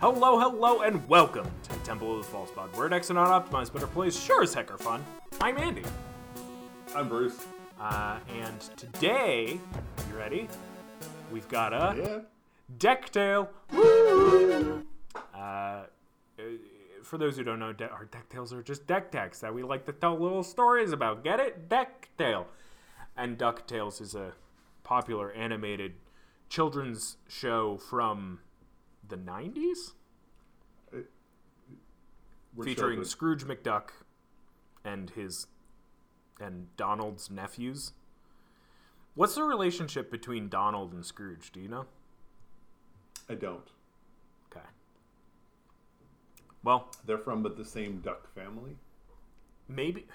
Hello, hello, and welcome to the Temple of the False Pod, where decks are not optimized, but our plays sure as heck are fun. I'm Andy. I'm Bruce. Uh, and today, you ready? We've got a Yeah. deck tale. Woo! Uh, for those who don't know, de- our deck tales are just deck decks that we like to tell little stories about. Get it? Deck tale. And DuckTales is a popular animated children's show from the 90s We're featuring. Scrooge McDuck and his and Donald's nephews. What's the relationship between Donald and Scrooge? Do you know? I don't. Okay. Well, They're from but the same duck family. maybe.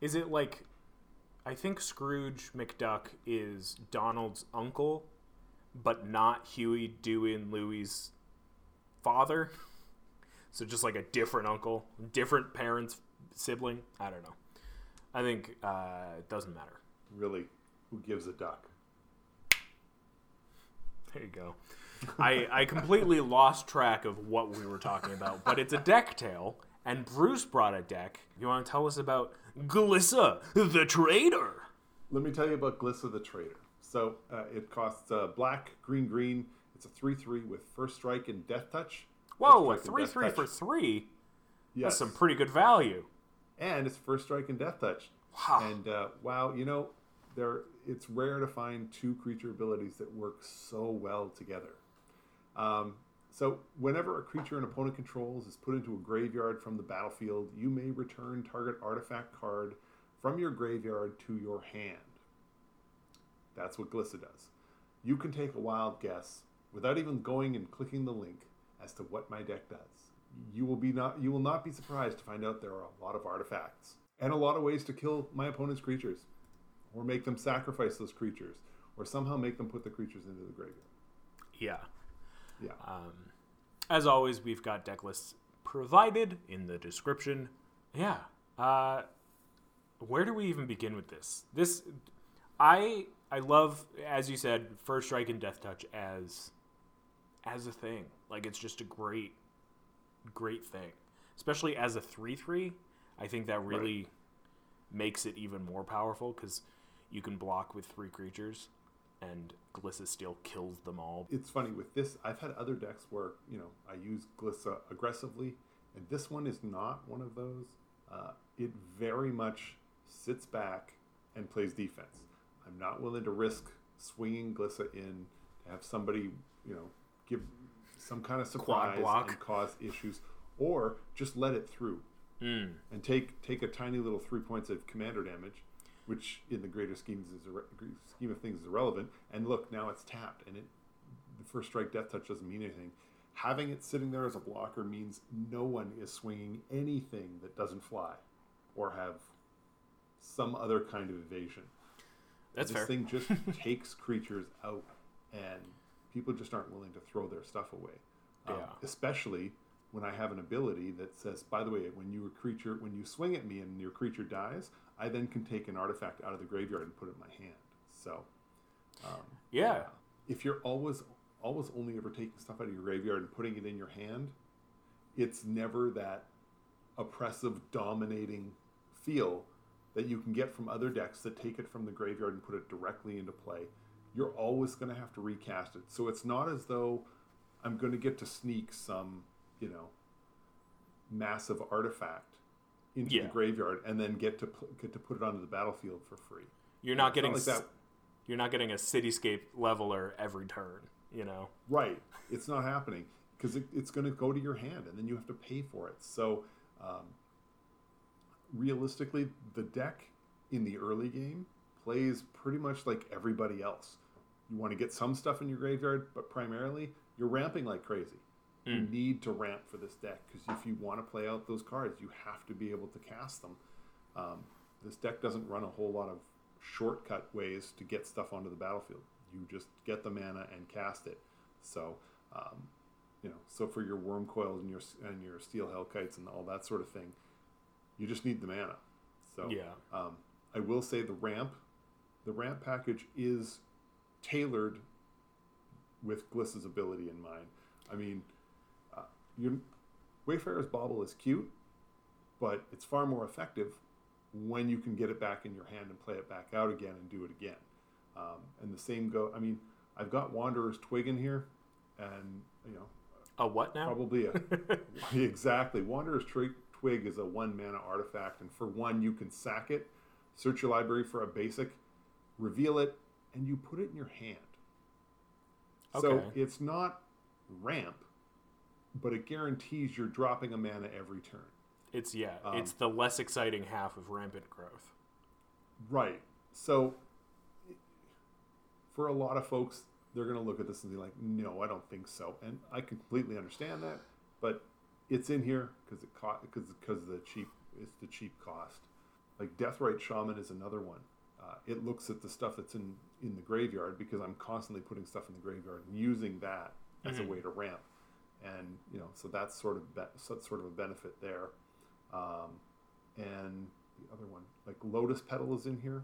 Is it like. I think Scrooge McDuck is Donald's uncle, but not Huey, Dewey, and Louie's father. So just like a different uncle, different parents, sibling. I don't know. I think uh, it doesn't matter. Really, who gives a duck? There you go. I, I completely lost track of what we were talking about, but it's a deck tale, and Bruce brought a deck. You want to tell us about Glissa, the Traitor? Let me tell you about Glissa the Traitor. So uh, it costs uh, black, green, green. It's a three-three with first strike and death touch. Whoa, a 3 and 3 death for touch. 3? Yes. That's some pretty good value. and it's first strike and death touch. Wow. And uh, wow, you know, there it's rare to find two creature abilities that work so well together. Um, so whenever a creature an opponent controls is put into a graveyard from the battlefield, you may return target artifact card from your graveyard to your hand. That's what Glissa does. You can take a wild guess without even going and clicking the link as to what my deck does. You will be not you will not be surprised to find out there are a lot of artifacts and a lot of ways to kill my opponent's creatures or make them sacrifice those creatures or somehow make them put the creatures into the graveyard. Yeah. Yeah. Um, as always, we've got deck lists provided in the description. Yeah. Uh, where do we even begin with this? This, I, I love, as you said, first strike and death touch as, as a thing. Like it's just a great, great thing, especially as a three three. I think that really makes it even more powerful because you can block with three creatures, and Glissa still kills them all. it's funny with this i've had other decks where you know i use glissa aggressively and this one is not one of those uh, it very much sits back and plays defense i'm not willing to risk swinging glissa in to have somebody you know give some kind of surprise block. and cause issues or just let it through Mm. and take take a tiny little three points of commander damage, which in the greater schemes is scheme of things is irrelevant. And look, now it's tapped, and it the first strike death touch doesn't mean anything. Having it sitting there as a blocker means no one is swinging anything that doesn't fly, or have some other kind of evasion. That's this fair. thing just takes creatures out, and people just aren't willing to throw their stuff away. Um, Yeah. Especially when I have an ability that says, by the way, when you creature, when you swing at me and your creature dies, I then can take an artifact out of the graveyard and put it in my hand. So, um, Yeah. if you're always always only ever taking stuff out of your graveyard and putting it in your hand, it's never that oppressive, dominating feel that you can get from other decks that take it from the graveyard and put it directly into play. You're always going to have to recast it. So it's not as though I'm going to get to sneak some, you know, massive artifact into Yeah. the graveyard and then get to get to put it onto the battlefield for free. You're not It's getting like s- that. you're not getting a cityscape leveler every turn. You know. Right. It's not happening because it, it's going to go to your hand and then you have to pay for it. So, um, realistically, the deck in the early game plays pretty much like everybody else. You want to get some stuff in your graveyard, but primarily you're ramping like crazy. You need to ramp for this deck because if you want to play out those cards, you have to be able to cast them. Um, this deck doesn't run a whole lot of shortcut ways to get stuff onto the battlefield. You just get the mana and cast it. So, um, you know, so for your Wurmcoils and your and your steel hellkites and all that sort of thing, you just need the mana. So, Yeah. um, I will say the ramp, the ramp package is tailored with Glissa's ability in mind. I mean, uh, your Wayfarer's Bauble is cute, but it's far more effective when you can get it back in your hand and play it back out again and do it again. Um, and the same go. I mean, I've got Wanderer's Twig in here, and you know, A what now? probably a exactly. Wanderer's Twig, Twig is a one mana artifact, and for one, you can sack it, search your library for a basic, reveal it, and you put it in your hand. So it's not ramp, but it guarantees you're dropping a mana every turn. It's yeah. Um, it's the less exciting half of rampant growth. Right. So for a lot of folks, they're going to look at this and be like, "No, I don't think so." And I completely understand that, but it's in here because it co- because because the cheap it's the cheap cost. Like Deathrite Shaman is another one. Uh, it looks at the stuff that's in in the graveyard because I'm constantly putting stuff in the graveyard and using that as a way to ramp, and you know, so that's sort of be- so that's sort of a benefit there. Um, and the other one, like Lotus Petal, is in here.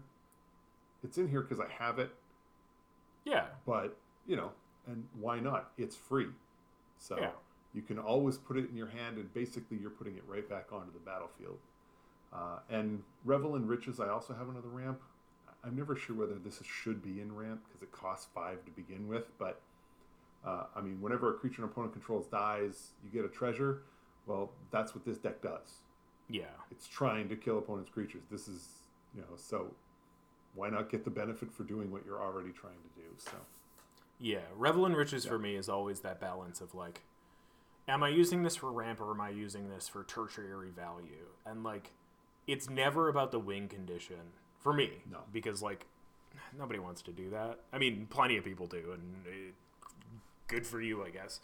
It's in here because I have it, Yeah. but you know, and why not? It's free, so Yeah. you can always put it in your hand, and basically you're putting it right back onto the battlefield. Uh, and Revel in Riches, I also have another ramp. I'm never sure whether this should be in ramp because it costs five to begin with, but uh, I mean, whenever a creature an opponent controls dies, you get a treasure. Well, that's what this deck does Yeah. it's trying to kill opponent's creatures. This is, you know, so why not get the benefit for doing what you're already trying to do? So, Yeah, Revel in Riches for me is always that balance of like, am I using this for ramp or am I using this for tertiary value? And like, it's never about the win condition for me. No. Because like, nobody wants to do that. I mean, plenty of people do, and it, good for you, I guess.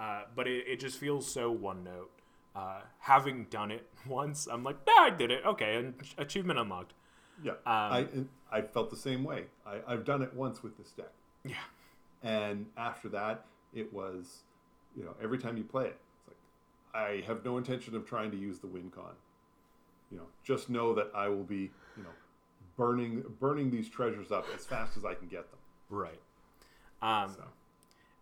Uh, but it, it just feels so one note. Uh, having done it once, I'm like, yeah, I did it. Okay, and achievement unlocked. yeah, Um, I I felt the same way. I, I've done it once with this deck, Yeah. and after that, it was, you know, every time you play it, it's like I have no intention of trying to use the win con. You know, just know that I will be, burning burning these treasures up as fast as I can get them. Right. Um, So.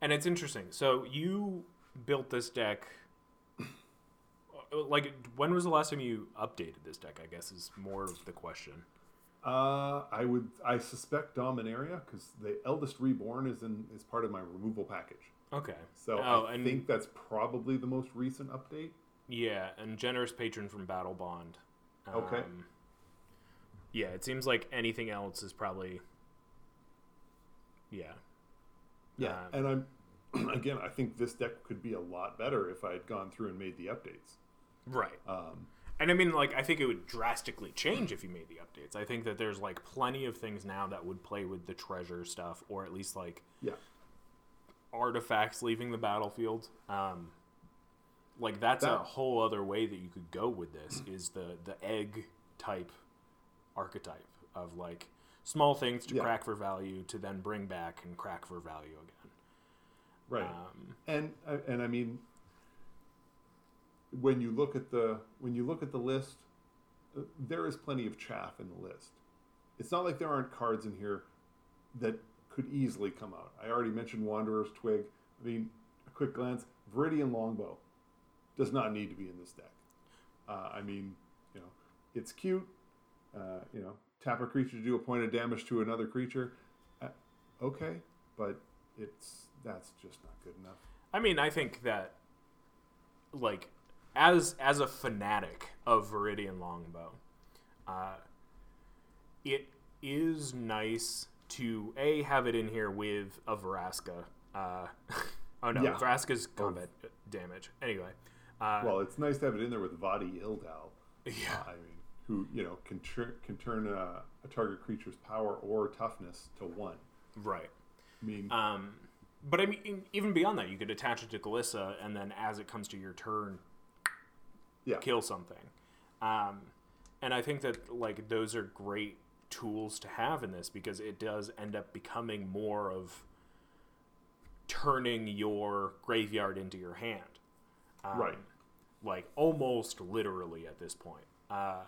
And it's interesting. So you built this deck. Like, when was the last time you updated this deck? I guess is more of the question. Uh, I would. I suspect Dominaria because the Eldest Reborn is in is part of my removal package. Okay. So Oh, I think that's probably the most recent update. Yeah, and generous patron from Battlebond. Okay. Yeah, it seems like anything else is probably. Yeah. Yeah, Um, and I'm again. I think this deck could be a lot better if I had gone through and made the updates. Right. Um, And I mean, like, I think it would drastically change if you made the updates. I think that there's like plenty of things now that would play with the treasure stuff, or at least like yeah, artifacts leaving the battlefield. Um, like that's a whole other way that you could go with this is the the egg type archetype of like small things to Yeah. crack for value to then bring back and crack for value again. right. Um, and uh, and I mean, when you look at the when you look at the list, uh, there is plenty of chaff in the list. It's not like there aren't cards in here that could easily come out. I already mentioned Wanderer's Twig. I mean, a quick glance, Viridian Longbow does not need to be in this deck. Uh, I mean, you know, it's cute. Uh, you know, tap a creature to do a point of damage to another creature. Uh, okay, but it's that's just not good enough. I mean, I think that like as as a fanatic of Viridian Longbow, uh, it is nice to a have it in here with a Veraska. Uh, oh no, Yeah. Veraska's combat damage. Anyway, uh, Well, it's nice to have it in there with Vadi Ildal. yeah, I mean, who you know can tur- can turn a, a target creature's power or toughness to one. right. I mean, Um, but I mean, even beyond that, you could attach it to Glissa, and then as it comes to your turn, yeah, kill something. Um, and I think that like those are great tools to have in this because it does end up becoming more of turning your graveyard into your hand. Um, Right. Like almost literally at this point. Uh,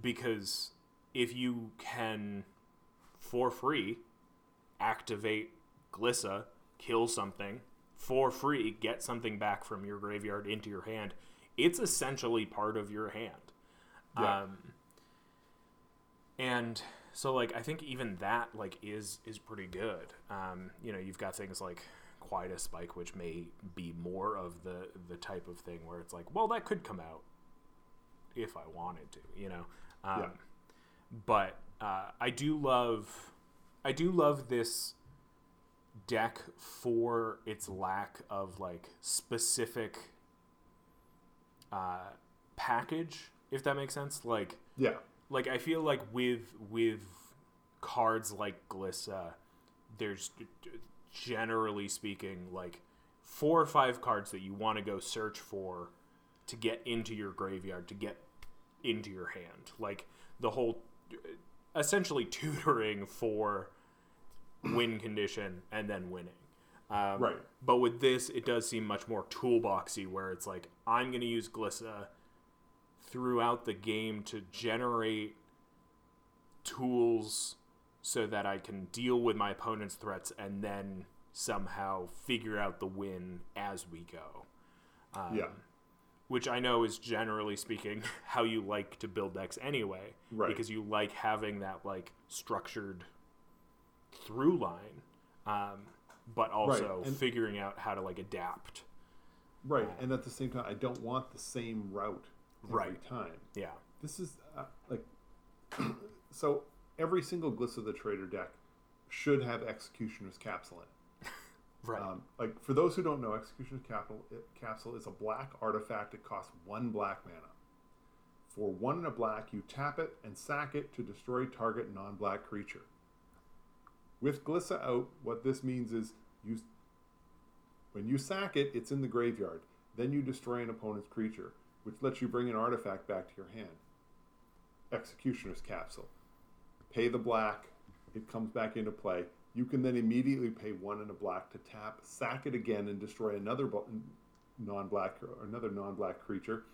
because if you can, for free, activate Glissa, kill something, for free, get something back from your graveyard into your hand. It's essentially part of your hand. Yeah. Um, and so like I think even that like is is pretty good. Um, you know, you've got things like Quietus Spike, which may be more of the the type of thing where it's like, well, that could come out if I wanted to, you know. Um, Yeah. But uh, I do love, I do love this deck for its lack of like specific uh, package, if that makes sense. Like, Yeah. like I feel like with with cards like Glissa, there's generally speaking like four or five cards that you want to go search for to get into your graveyard to get into your hand. Like the whole essentially tutoring for win condition and then winning. Um, Right. But with this, it does seem much more toolboxy, where it's like I'm going to use Glissa throughout the game to generate tools so that I can deal with my opponent's threats and then somehow figure out the win as we go. Um, Yeah. Which I know is generally speaking how you like to build decks anyway, Right. because you like having that like structured through line, um, but also and- figuring out how to like adapt. Right. And at the same time, I don't want the same route every Right. time. Yeah, This is uh, like so every single Gliss of the Traitor deck should have Executioner's Capsule in it. Right. Um, like for those who don't know, Executioner's Capsule, it, Capsule is a black artifact. It costs one black mana. For one and a black, you tap it and sack it to destroy target non-black creature. With Glissa out, what this means is you, when you sack it, it's in the graveyard. Then you destroy an opponent's creature, which lets you bring an artifact back to your hand. Executioner's Capsule. Pay the black, it comes back into play. You can then immediately pay one and a black to tap, sack it again, and destroy another non-black or another non-black creature.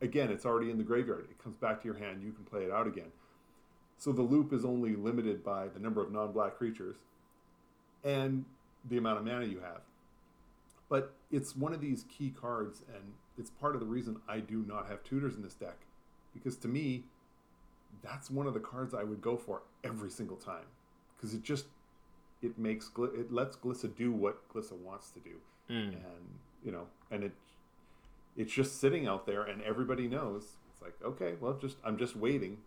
Again, it's already in the graveyard. It comes back to your hand. You can play it out again. So the loop is only limited by the number of non-black creatures and the amount of mana you have. But it's one of these key cards, and it's part of the reason I do not have tutors in this deck, because to me, that's one of the cards I would go for every single time, because it just it makes it lets Glissa do what Glissa wants to do, Mm. and you know, and it it's just sitting out there, and everybody knows. It's like okay, well, just I'm just waiting.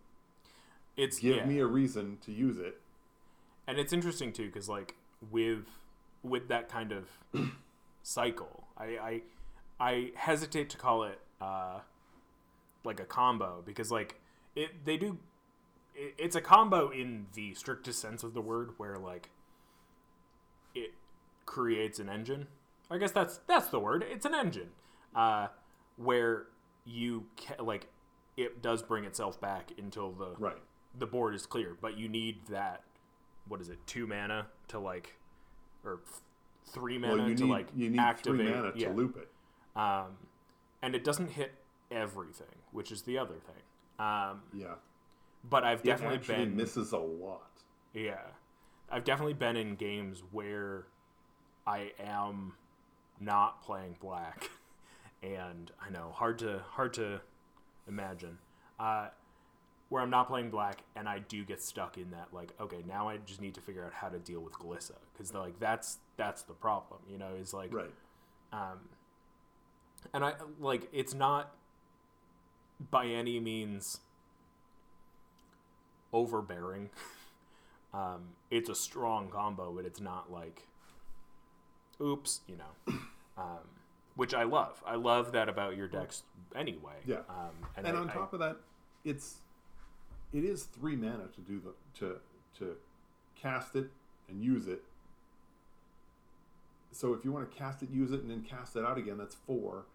It's Give yeah. me a reason to use it. and it's interesting too because like with with that kind of cycle I, I i hesitate to call it uh like a combo because like it they do it, it's a combo in the strictest sense of the word where like it creates an engine i guess that's that's the word it's an engine uh where you ca- like it does bring itself back until the Right. the board is clear, but you need that. What is it? Two mana to like, or f- three mana Well, to need like you need activate. three mana to yeah. loop it. Um, and it doesn't hit everything, which is the other thing. Um, Yeah. but I've It definitely been misses a lot. yeah, I've definitely been in games where I am not playing black, and I know hard to hard to imagine. Uh, where I'm not playing black and I do get stuck in that like okay now I just need to figure out how to deal with Glissa because like that's that's the problem you know is like Right. um, and I like it's not by any means overbearing. um, it's a strong combo, but it's not like, oops, you know. Um, which I love. I love that about your decks anyway. Yeah. Um, and And I- on I- top of that, it's it is three mana to do the to to cast it and use it. So if you want to cast it, use it, and then cast it out again, that's four.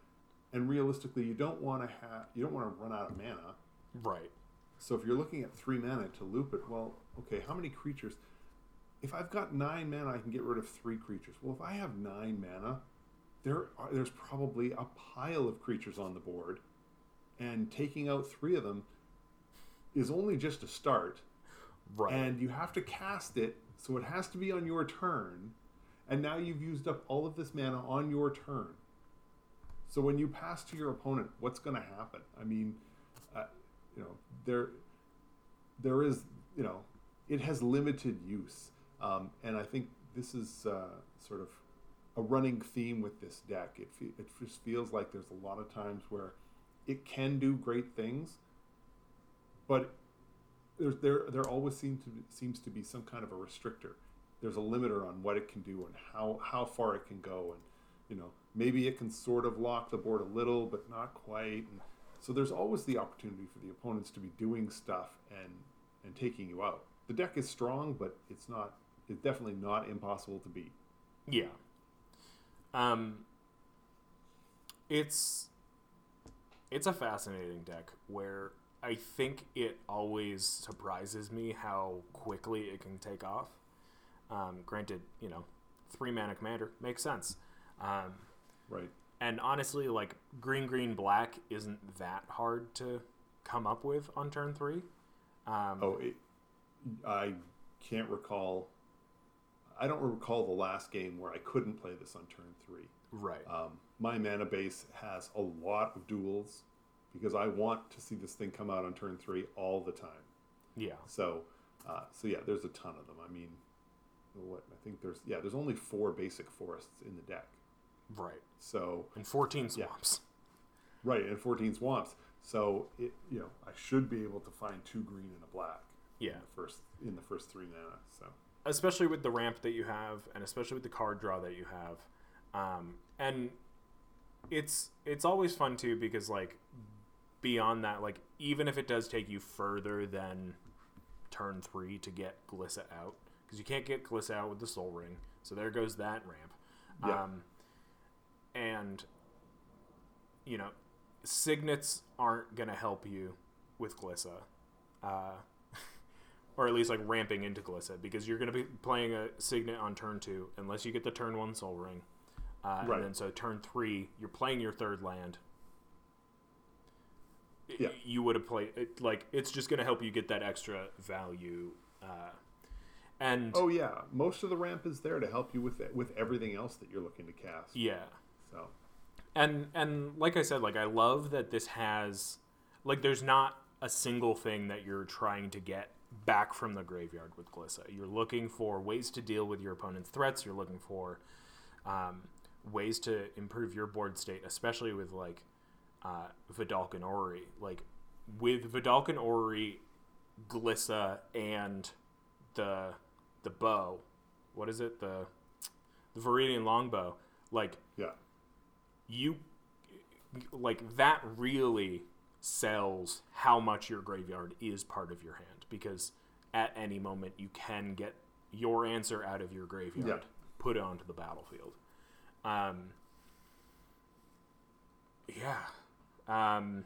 And realistically, you don't want to have you don't want to run out of mana. right. So if you're looking at three mana to loop it, well, okay, how many creatures? If I've got nine mana, I can get rid of three creatures. Well, if I have nine mana, there are, there's probably a pile of creatures on the board, and taking out three of them is only just a start. Right. And you have to cast it, so it has to be on your turn. and now you've used up all of this mana on your turn. So when you pass to your opponent, what's going to happen? I mean, uh, you know, there, there is, you know, it has limited use, um, and I think this is uh, sort of a running theme with this deck. It fe- it just feels like there's a lot of times where it can do great things, but there's there there always seems to be, seems to be some kind of a restrictor. There's a limiter on what it can do and how how far it can go, and you know maybe it can sort of lock the board a little, but not quite. And so there's always the opportunity for the opponents to be doing stuff and and taking you out. The deck is strong, but it's not. It's definitely not impossible to beat. Yeah. Um. It's it's a fascinating deck where I think it always surprises me how quickly it can take off. Um, granted, you know, three mana commander makes sense. Um, Right. and honestly, like green, green, black isn't that hard to come up with on turn three. Um, Oh, it, I can't recall. I don't recall the last game where I couldn't play this on turn three. right. Um, my mana base has a lot of duals because I want to see this thing come out on turn three all the time. yeah. So, uh, so yeah, there's a ton of them. I mean, what I think there's yeah, there's only four basic forests in the deck. Right. So And 14 swamps. right, and 14 swamps. So it you know I should be able to find two green and a black. Yeah. In the first in the first three mana. So especially with the ramp that you have and especially with the card draw that you have um, and it's it's always fun too because like beyond that like even if it does take you further than turn three to get glissa out because you can't get glissa out with the Sol Ring so there goes that ramp Yeah. um, and you know signets aren't gonna help you with glissa uh, or at least like ramping into Glissa, because you're going to be playing a Signet on turn two, unless you get the turn one Sol Ring. Uh, Right. And then so turn three, you're playing your third land. Yeah. You would have played it, like it's just going to help you get that extra value. Uh, and oh yeah, most of the ramp is there to help you with with everything else that you're looking to cast. yeah, So and and like I said, like I love that this has like there's not a single thing that you're trying to get back from the graveyard with Glissa. You're looking for ways to deal with your opponent's threats. You're looking for um, ways to improve your board state, especially with like uh, Vedalken Orrery. Like with Vedalken Orrery, Glissa, and the the bow. What is it? The the Viridian Longbow. Like yeah, you like that really sells how much your graveyard is part of your hand because at any moment you can get your answer out of your graveyard Yeah. put it onto the battlefield um yeah um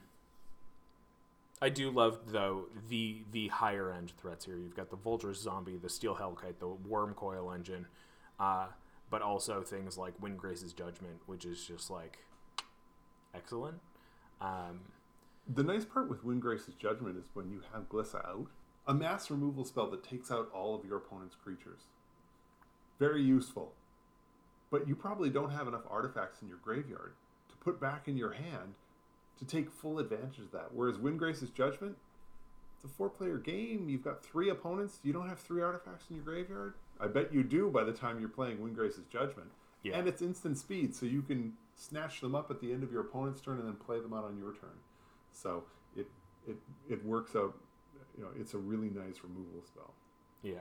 I do love though the the higher end threats here. You've got the Vulture Zombie, the Steel Hellkite, the Wurmcoil Engine, uh, but also things like Windgrace's Judgment, which is just like excellent. Um, the nice part with Windgrace's Judgment is when you have Glissa out, a mass removal spell that takes out all of your opponent's creatures. Very useful. But you probably don't have enough artifacts in your graveyard to put back in your hand to take full advantage of that. Whereas Windgrace's Judgment, it's a four player game. You've got three opponents. You don't have three artifacts in your graveyard. I bet you do by the time you're playing Windgrace's Judgment. Yeah. And it's instant speed, so you can snatch them up at the end of your opponent's turn and then play them out on your turn. So it it it works out. You know, it's a really nice removal spell. Yeah,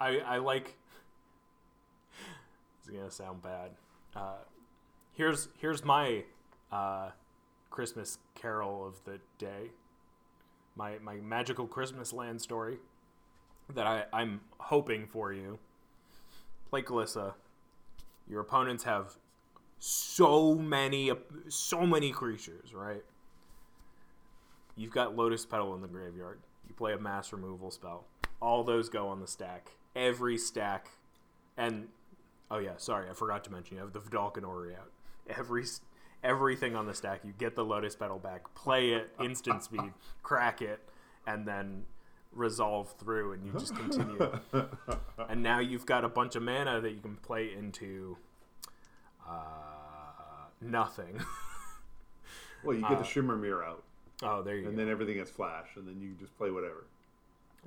I I like. It's gonna sound bad. Uh, here's here's my uh, Christmas Carol of the day. My my magical Christmas land story that I I'm hoping for you. Play Glissa. Your opponents have so many so many creatures, right? You've got Lotus Petal in the graveyard. You play a mass removal spell. All those go on the stack. Every stack. And oh yeah, sorry, I forgot to mention you have the Vedalken Orrery out. Every everything on the stack, you get the Lotus Petal back, play it instant speed, crack it, and then resolve through, and you just continue. and now you've got a bunch of mana that you can play into uh, nothing. well, you get the Shimmer Myr out, oh, there you and go. And then everything gets flash, and then you can just play whatever.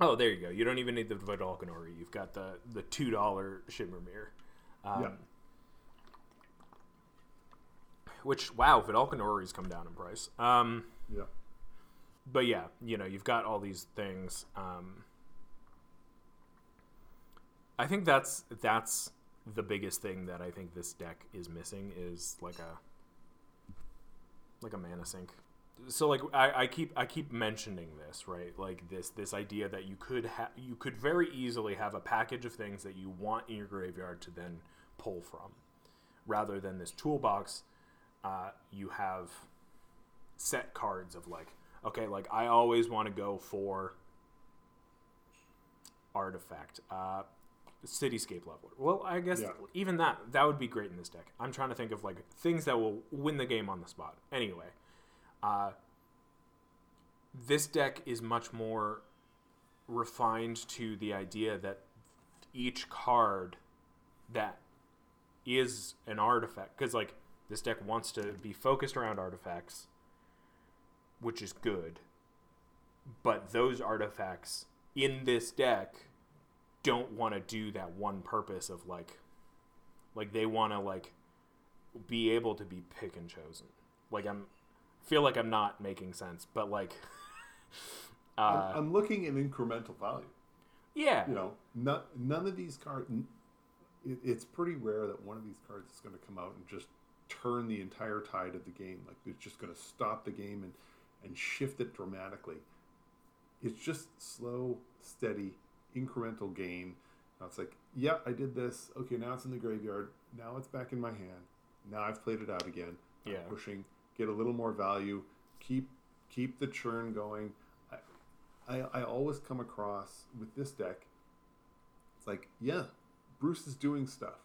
Oh, there you go. You don't even need the Vedalken Orrery. You've got the the two dollar Shimmer Myr. Um, Yeah. Which wow, Vedalken Orrery's come down in price. Um, Yeah. but yeah, you know, you've got all these things. Um, I think that's that's the biggest thing that I think this deck is missing is like a like a mana sink. So like I, I keep I keep mentioning this right like this this idea that you could have you could very easily have a package of things that you want in your graveyard to then pull from, rather than this toolbox. Uh, you have set cards of like okay like I always want to go for artifact uh, cityscape leveler. Well, I guess Yeah. even that that would be great in this deck. I'm trying to think of like things that will win the game on the spot. Anyway, uh, this deck is much more refined to the idea that each card that is an artifact because like this deck wants to be focused around artifacts which is good. But those artifacts in this deck don't want to do that one purpose of like like they want to like be able to be pick and chosen. Like i'm feel like i'm not making sense but like uh I'm, I'm looking at incremental value. yeah You know, not, none of these cards. It, it's pretty rare that one of these cards is going to come out and just turn the entire tide of the game. Like it's just going to stop the game and and shift it dramatically. It's just slow, steady, incremental gain. Now it's like, yeah, I did this. Okay, now it's in the graveyard. Now it's back in my hand. Now I've played it out again. I'm Yeah. pushing, get a little more value. Keep keep the churn going. I, I I always come across with this deck. It's like, yeah, Bruce is doing stuff,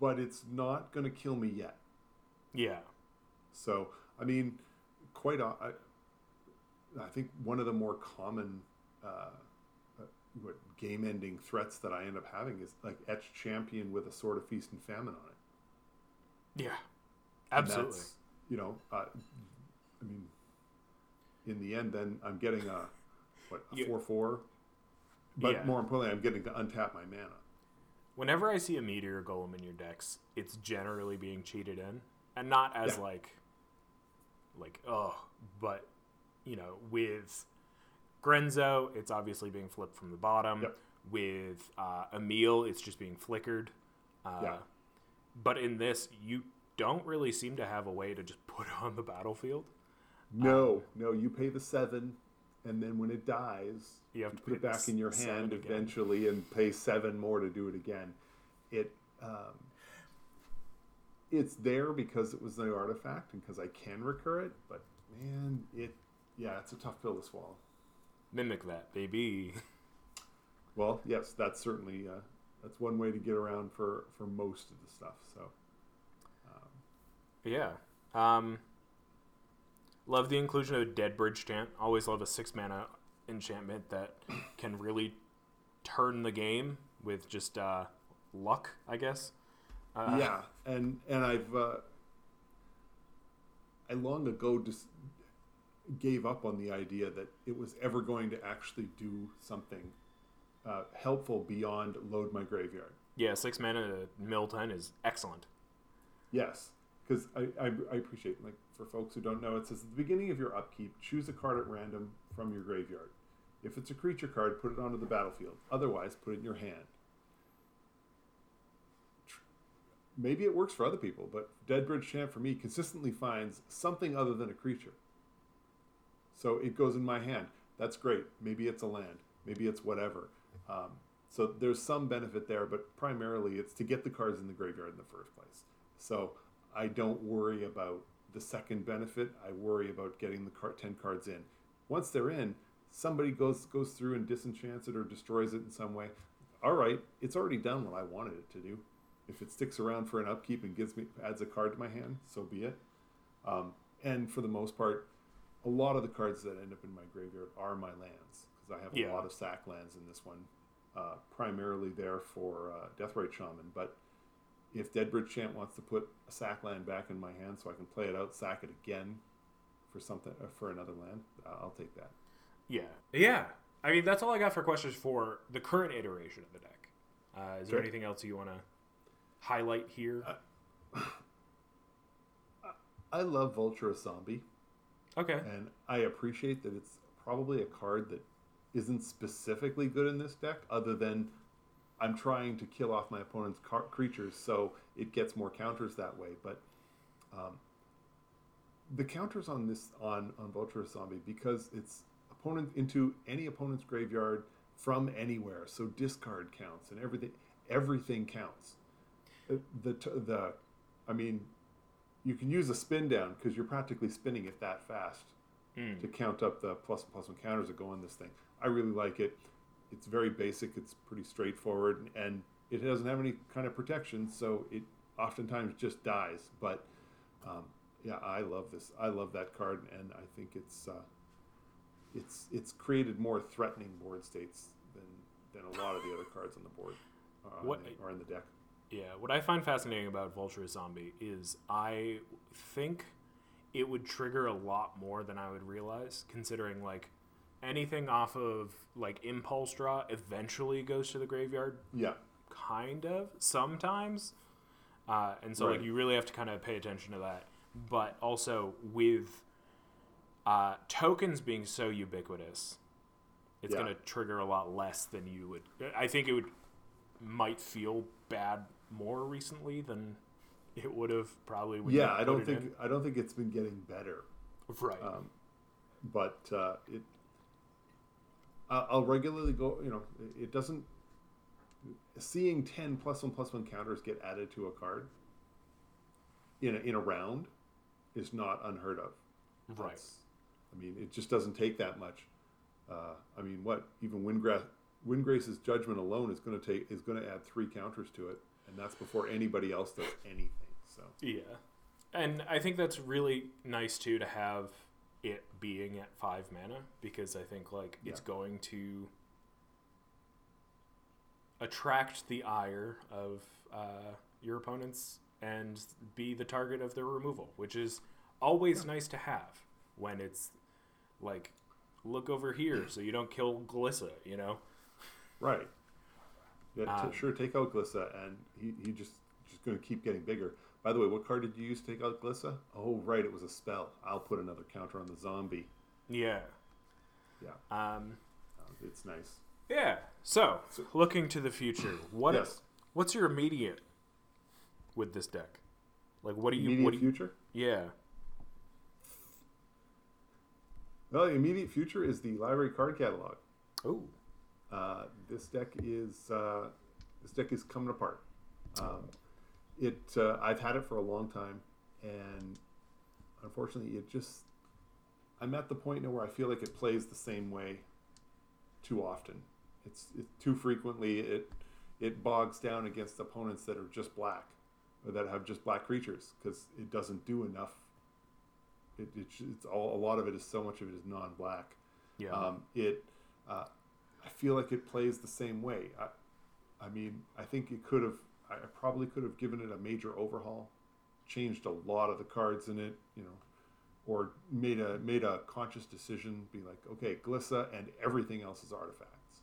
but it's not going to kill me yet. yeah So, I mean, quite. I, I think one of the more common uh, uh, what game-ending threats that I end up having is like etch champion with a sword of feast and famine on it. yeah absolutely you know, uh, I mean, in the end, then I'm getting a what a Yeah. four-four, but Yeah. more importantly, I'm getting to untap my mana. Whenever I see a meteor golem in your decks, it's generally being cheated in, and not as Yeah. like, like oh, but you know, with Grenzo, it's obviously being flipped from the bottom. Yep. With uh, Emiel, it's just being flickered. Uh, Yeah. But in this, you don't really seem to have a way to just put it on the battlefield. No, no, you pay the seven, and then when it dies, You have to put it back in your hand again. eventually, and pay seven more to do it again. It um, it's there because it was the artifact and because I can recur it, but man, it yeah, it's a tough pill to swallow. Mimic that, baby. Well, yes, that's certainly uh, that's one way to get around for for most of the stuff. So Yeah. Um, love the inclusion of a Deadbridge Chant. Always love a six mana enchantment that can really turn the game with just uh, luck, I guess. Uh, yeah, and and I've uh, I long ago just gave up on the idea that it was ever going to actually do something uh, helpful beyond load my graveyard. Yeah, six mana to mill 10 is excellent. Yes, because I, I, I appreciate like for folks who don't know, it says at the beginning of your upkeep, choose a card at random from your graveyard. If it's a creature card, put it onto the battlefield. Otherwise, put it in your hand. Maybe it works for other people, but Deadbridge Chant for me consistently finds something other than a creature. So it goes in my hand. That's great. Maybe it's a land. Maybe it's whatever. Um, so there's some benefit there, but primarily it's to get the cards in the graveyard in the first place. So I don't worry about the second benefit. I worry about getting the car- 10 cards in. Once they're in, somebody goes goes through and disenchants it or destroys it in some way. All right, it's already done what I wanted it to do. If it sticks around for an upkeep and gives me adds a card to my hand, so be it. Um, and for the most part, a lot of the cards that end up in my graveyard are my lands because I have Yeah. a lot of sack lands in this one, uh, primarily there for uh, Deathrite Shaman. But if Deadbridge Chant wants to put a sack land back in my hand so I can play it out, sack it again for something uh, for another land, uh, I'll take that. Yeah. Yeah. I mean, that's all I got for questions for the current iteration of the deck. Uh, is there anything else you want to highlight here? I love Vulture Zombie. okay. and I appreciate that it's probably a card that isn't specifically good in this deck, other than I'm trying to kill off my opponent's car- creatures, so it gets more counters that way. But um, the counters on this on on Vulturous Zombie because it's opponent into any opponent's graveyard from anywhere, so discard counts and everything. Everything counts. Uh, The the, I mean, you can use a spin down because you're practically spinning it that fast Mm. to count up the plus and plus one counters that go on this thing. I really like it. It's very basic. It's pretty straightforward, and it doesn't have any kind of protection, so it oftentimes just dies. But um, yeah, I love this. I love that card, and I think it's uh, it's it's created more threatening board states than than a lot of the other cards on the board uh, What- or in the deck. Yeah, what I find fascinating about Vulture Zombie is I think it would trigger a lot more than I would realize, considering like anything off of like impulse draw eventually goes to the graveyard, Yeah, kind of sometimes, uh, and so Right. like you really have to kind of pay attention to that. But also with uh, tokens being so ubiquitous, it's Yeah. going to trigger a lot less than you would. I think it would might feel bad more recently than it would have probably. Yeah. I don't think I don't think it's been getting better. right. um, but uh, it I- I'll regularly go you know it doesn't seeing 10 plus one plus one counters get added to a card in a, in a round is not unheard of right. That's- I mean it just doesn't take that much uh, I mean what even Windgra- Windgrace's judgment alone is going to take is going to add three counters to it and that's before anybody else does anything so Yeah. And I think that's really nice too to have it being at five mana because I think like it's going to attract the ire of uh, your opponents and be the target of their removal, which is always nice to have when it's like look over here so you don't kill Glissa, you know? Right. Yeah, t- Um, sure. Take out Glissa, and he, he just just going to keep getting bigger. By the way, what card did you use to take out Glissa? Oh, right, it was a spell. I'll put another counter on the zombie. Yeah. Yeah, Um, uh, it's nice. yeah. So, looking to the future, what yes. What's your immediate with this deck? Like, what do you? Immediate what do you? future. Yeah. Well, the immediate future is the library card catalog. Oh. Uh, this deck is uh, this deck is coming apart. Um, it uh, I've had it for a long time, and unfortunately, it just I'm at the point now where I feel like it plays the same way too often. It's, it's too frequently it it bogs down against opponents that are just black or that have just black creatures because it doesn't do enough. It, it, it's all a lot of it is so much of it is non-black. Yeah. Um, it, uh, I feel like it plays the same way. I, I mean, I think it could have. I probably could have given it a major overhaul, changed a lot of the cards in it, you know, or made a made a conscious decision, be like, okay, Glissa and everything else is artifacts,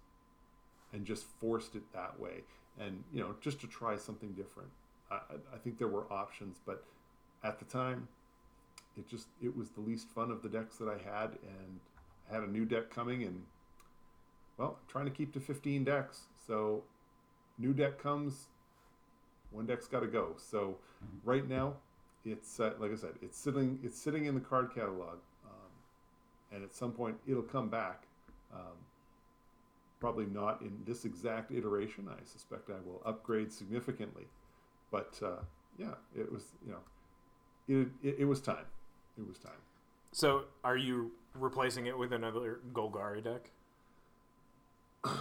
and just forced it that way, and you know, just to try something different. I, I- think there were options, but at the time, it just it was the least fun of the decks that I had, and I had a new deck coming, and well, I'm trying to keep to 15 decks. So, new deck comes, one deck's got to go. So, right now, it's uh, like I said, it's sitting it's sitting in the card catalog, um, and at some point it'll come back. Um, probably not in this exact iteration. I suspect I will upgrade significantly, but uh, yeah, it was you know, it, it it was time. It was time. so, are you replacing it with another Golgari deck?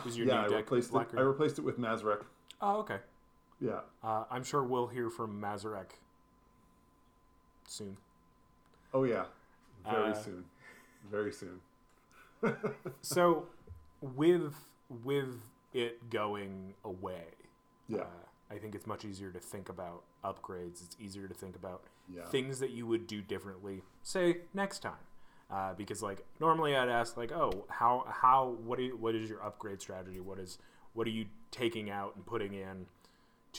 Is your yeah, I deck replaced it. I replaced it with Mazirek. Oh, okay. Yeah, Uh, I'm sure we'll hear from Mazirek soon. Oh yeah, very Uh, soon, very soon. So, with with it going away, Yeah. uh, I think it's much easier to think about upgrades. It's easier to think about Yeah. things that you would do differently, say next time. Uh, because like normally I'd ask like, oh, how how what do you, what is your upgrade strategy? What is what are you taking out and putting in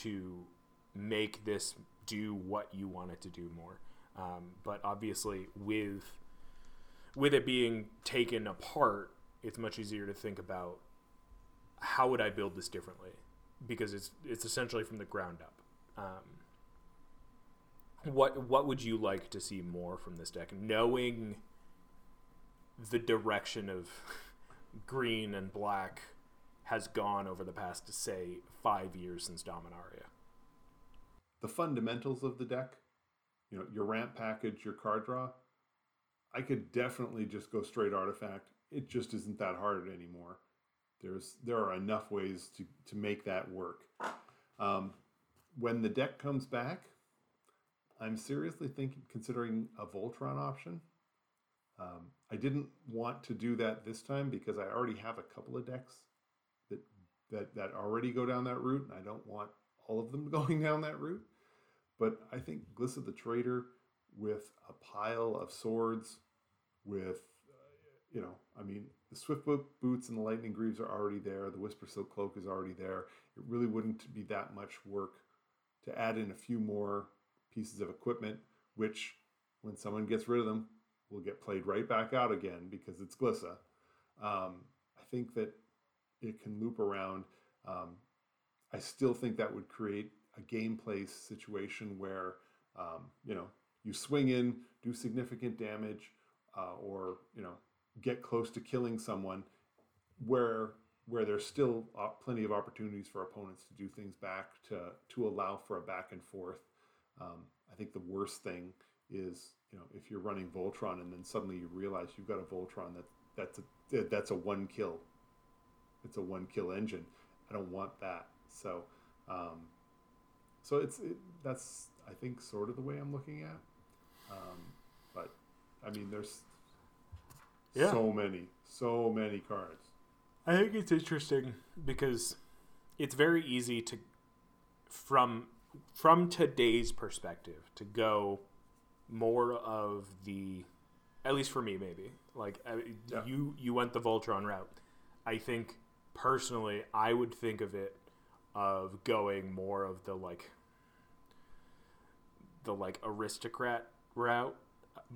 to make this do what you want it to do more? Um, but obviously with with it being taken apart, it's much easier to think about how would I build this differently because it's it's essentially from the ground up. Um, what what would you like to see more from this deck, knowing the direction of green and black has gone over the past, say, five years since Dominaria? the fundamentals of the deck, you know, your ramp package, your card draw, I could definitely just go straight artifact. It just isn't that hard anymore. There's there are enough ways to to make that work. Um, when the deck comes back, I'm seriously thinking considering a Voltron option. Um, I didn't want to do that this time because I already have a couple of decks that that already go down that route, and I don't want all of them going down that route. But I think Glissa the Traitor with a pile of swords, with uh, you know, I mean, the Swift boots and the Lightning Greaves are already there. The Whispersilk Cloak is already there. It really wouldn't be that much work to add in a few more pieces of equipment, which, when someone gets rid of them, will get played right back out again because it's Glissa. Um, I think that it can loop around. Um, I still think that would create a gameplay situation where um, you know you swing in, do significant damage, uh, or you know get close to killing someone, where where there's still uh, plenty of opportunities for opponents to do things back to to allow for a back and forth. Um, I think the worst thing is you know if you're running Voltron and then suddenly you realize you've got a Voltron that that's a that's a one kill. It's a one kill engine. I don't want that. So, um, so it's it, that's I think sort of the way I'm looking at. Um, but I mean, there's Yeah. so many, so many cards. I think it's interesting because it's very easy to from from today's perspective to go more of the at least for me maybe like Yeah. you you went the Voltron route. I think personally I would think of it of going more of the like the like aristocrat route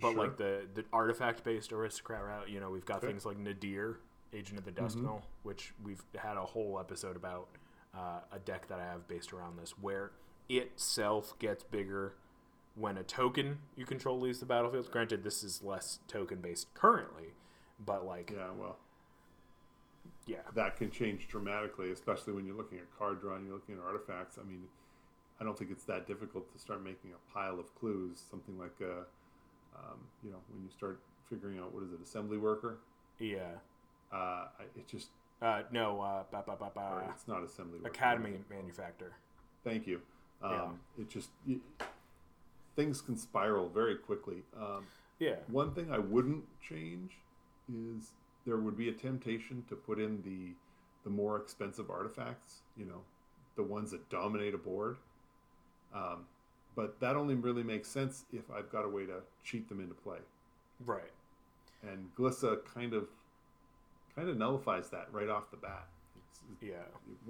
but Sure. like the the artifact based aristocrat route you know we've got Okay. things like Nadier agent of the dust Mhm. mill which we've had a whole episode about uh, a deck that i have based around this where itself gets bigger when a token you control leaves the battlefield granted this is less token based currently but like yeah, Yeah, that can change dramatically, especially when you're looking at card drawing, you're looking at artifacts. I mean, I don't think it's that difficult to start making a pile of clues. Something like, a, um, you know, when you start figuring out what is it, assembly worker. yeah Uh, it just uh, no uh, ba, ba, ba, or ba, it's not assembly worker. Academy Manufactor Thank you. Yeah. Um, It just it, things can spiral very quickly. Um, yeah One thing I wouldn't change is there would be a temptation to put in the the more expensive artifacts, you know, the ones that dominate a board. Um, but that only really makes sense if I've got a way to cheat them into play. right And Glissa kind of kind of nullifies that right off the bat. It's, yeah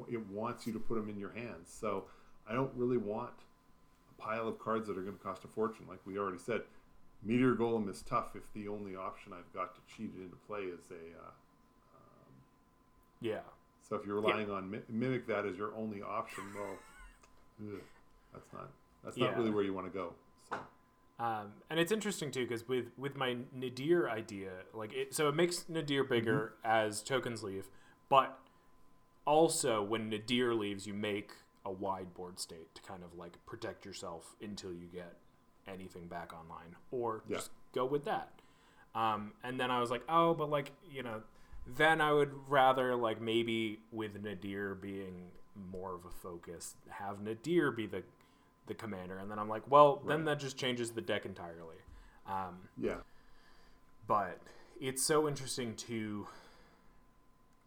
it, it wants you to put them in your hands. So I don't really want a pile of cards that are going to cost a fortune. Like we already said, Meteor Golem is tough if the only option I've got to cheat it into play is a. Uh, yeah so if you're relying on mi- Mimic Vat as your only option, well, ugh, that's not that's not really where you want to go. So Um, and it's interesting too because with with my Nadier idea, like it, so it makes Nadier bigger as tokens leave, but also when Nadier leaves, you make a wide board state to kind of like protect yourself until you get anything back online, or Yeah. just go with that. Um, and then I was like, oh, but like you know, then I would rather like maybe with Nadier being more of a focus, have Nadier be the the commander, and then I'm like, well, then that just changes the deck entirely. Um, yeah, but it's so interesting to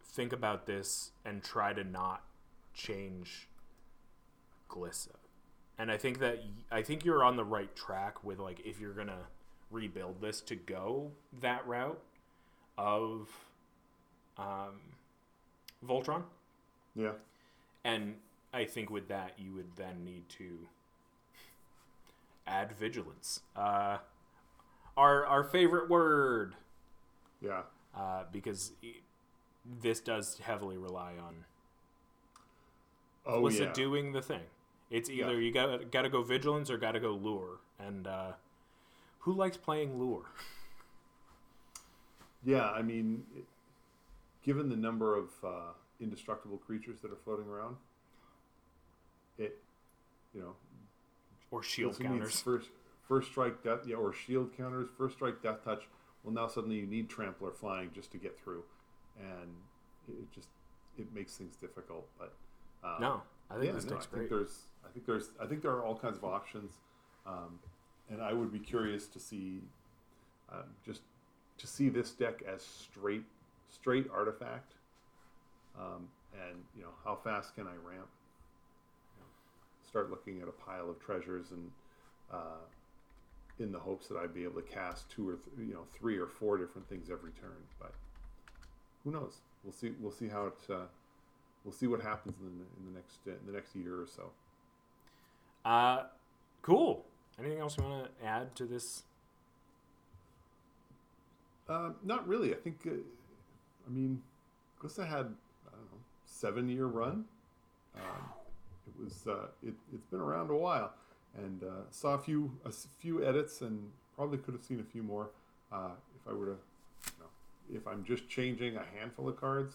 think about this and try to not change Glissa. And I think that I think you're on the right track with like if you're gonna rebuild this to go that route of um, Voltron. Yeah. And I think with that you would then need to add vigilance. Uh, our our favorite word Yeah. uh, because this does heavily rely on Oh was yeah. it doing the thing. It's either Yeah. you got got to go vigilance or got to go lure. And uh, who likes playing lure? Yeah, I mean, it, given the number of uh, indestructible creatures that are floating around, it, you know, Or shield counters? First, first strike death, yeah, or shield counters. First strike deathtouch. Well, now suddenly you need trampler flying just to get through, and it, it just it makes things difficult. But um, No, I think yeah, this no, I deck's think great. there's, I think there's, I think there are all kinds of options, um, and I would be curious to see, um, just to see this deck as straight, straight artifact, um, and you know how fast can I ramp? You know, start looking at a pile of treasures and. Uh, in the hopes that I'd be able to cast two or th- you know three or four different things every turn, but who knows? We'll see. We'll see how it. Uh, we'll see what happens in the, in the next uh, in the next year or so. Uh, cool. Anything else you want to add to this? Uh, not really. I think. Uh, I mean, Glissa had I don't know seven year run. Um, it was. Uh, it, it's been around a while, and uh, saw a few a few edits, and probably could have seen a few more uh, if I were to. You know, if I'm just changing a handful of cards,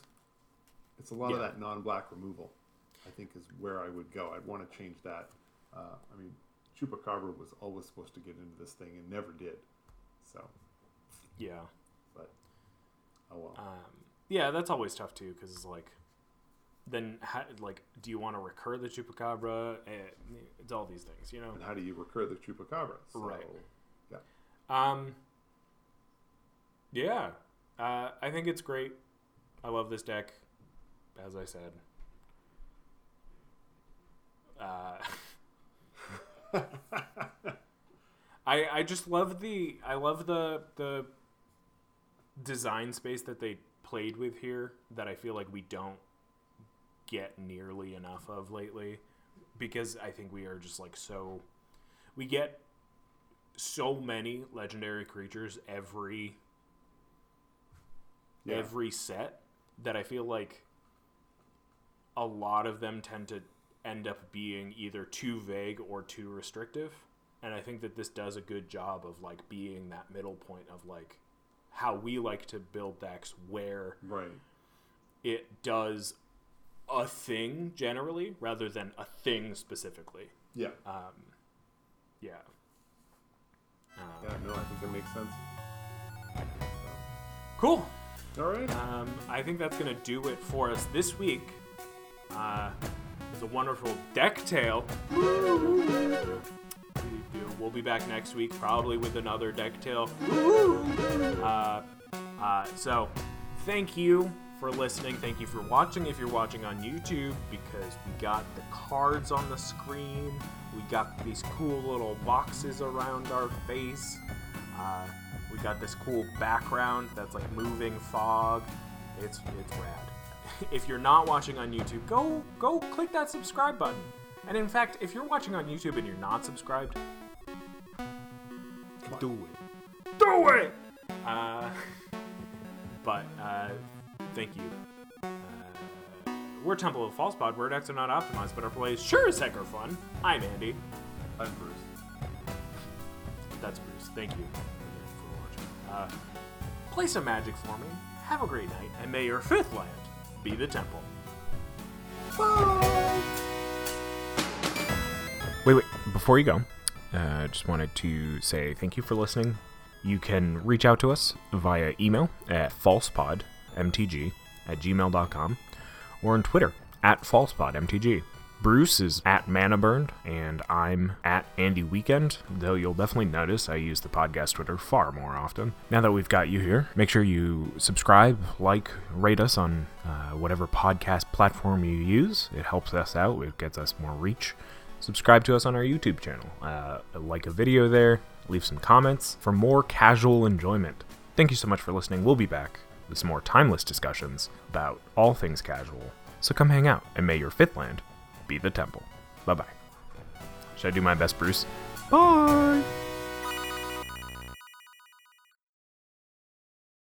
it's a lot of that non-black removal. I think is where I would go. I'd want to change that. Uh, I mean, Chupacabra was always supposed to get into this thing and never did. So, Yeah. but oh well. Um, yeah, that's always tough too, because it's like, then ha- like, do you want to recur the chupacabra? Eh, It's all these things, you know. and how do you recur the chupacabra? So, Right. Yeah. Um. Yeah, uh, I think it's great. I love this deck, as I said. Uh, I I just love the I love the the design space that they played with here that I feel like we don't get nearly enough of lately because I think we are just like so we get so many legendary creatures every Yeah. every set that I feel like a lot of them tend to end up being either too vague or too restrictive. And I think that this does a good job of like being that middle point of like how we like to build decks where right. it does a thing generally rather than a thing specifically. Yeah. Um, yeah. Um, Yeah. No, I think that makes sense. Cool. All right. Um, I think that's going to do it for us this week. Uh, a wonderful deck tale. We'll be back next week, probably with another deck tale. Uh, uh, so, thank you for listening. Thank you for watching. If you're watching on YouTube, because we got the cards on the screen, we got these cool little boxes around our face. Uh, we got this cool background that's like moving fog. It's it's rad. if you're not watching on YouTube, go go click that subscribe button. And in fact, if you're watching on YouTube and you're not subscribed, do it. Do it. Uh, but uh, thank you. Uh, we're Temple of False Pod. Word decks are not optimized, but our plays sure as heck are fun. I'm Andy. I'm Bruce. That's Bruce. Thank you for watching. Uh, play some magic for me. Have a great night, and may your fifth land be the temple. Wait, wait. Before you go, I uh, just wanted to say thank you for listening. You can reach out to us via email at falsepodmtg at gmail.com or on Twitter at falsepodmtg. Bruce is at Mana Burned, and I'm at Andy Weekend, though you'll definitely notice I use the podcast Twitter far more often. Now that we've got you here, make sure you subscribe, like, rate us on uh, whatever podcast platform you use. It helps us out, it gets us more reach. Subscribe to us on our YouTube channel, uh, like a video there, leave some comments for more casual enjoyment. Thank you so much for listening. We'll be back with some more timeless discussions about all things casual. So come hang out, and may your fifth land be the temple. Bye bye. Should I do my best, Bruce? Bye!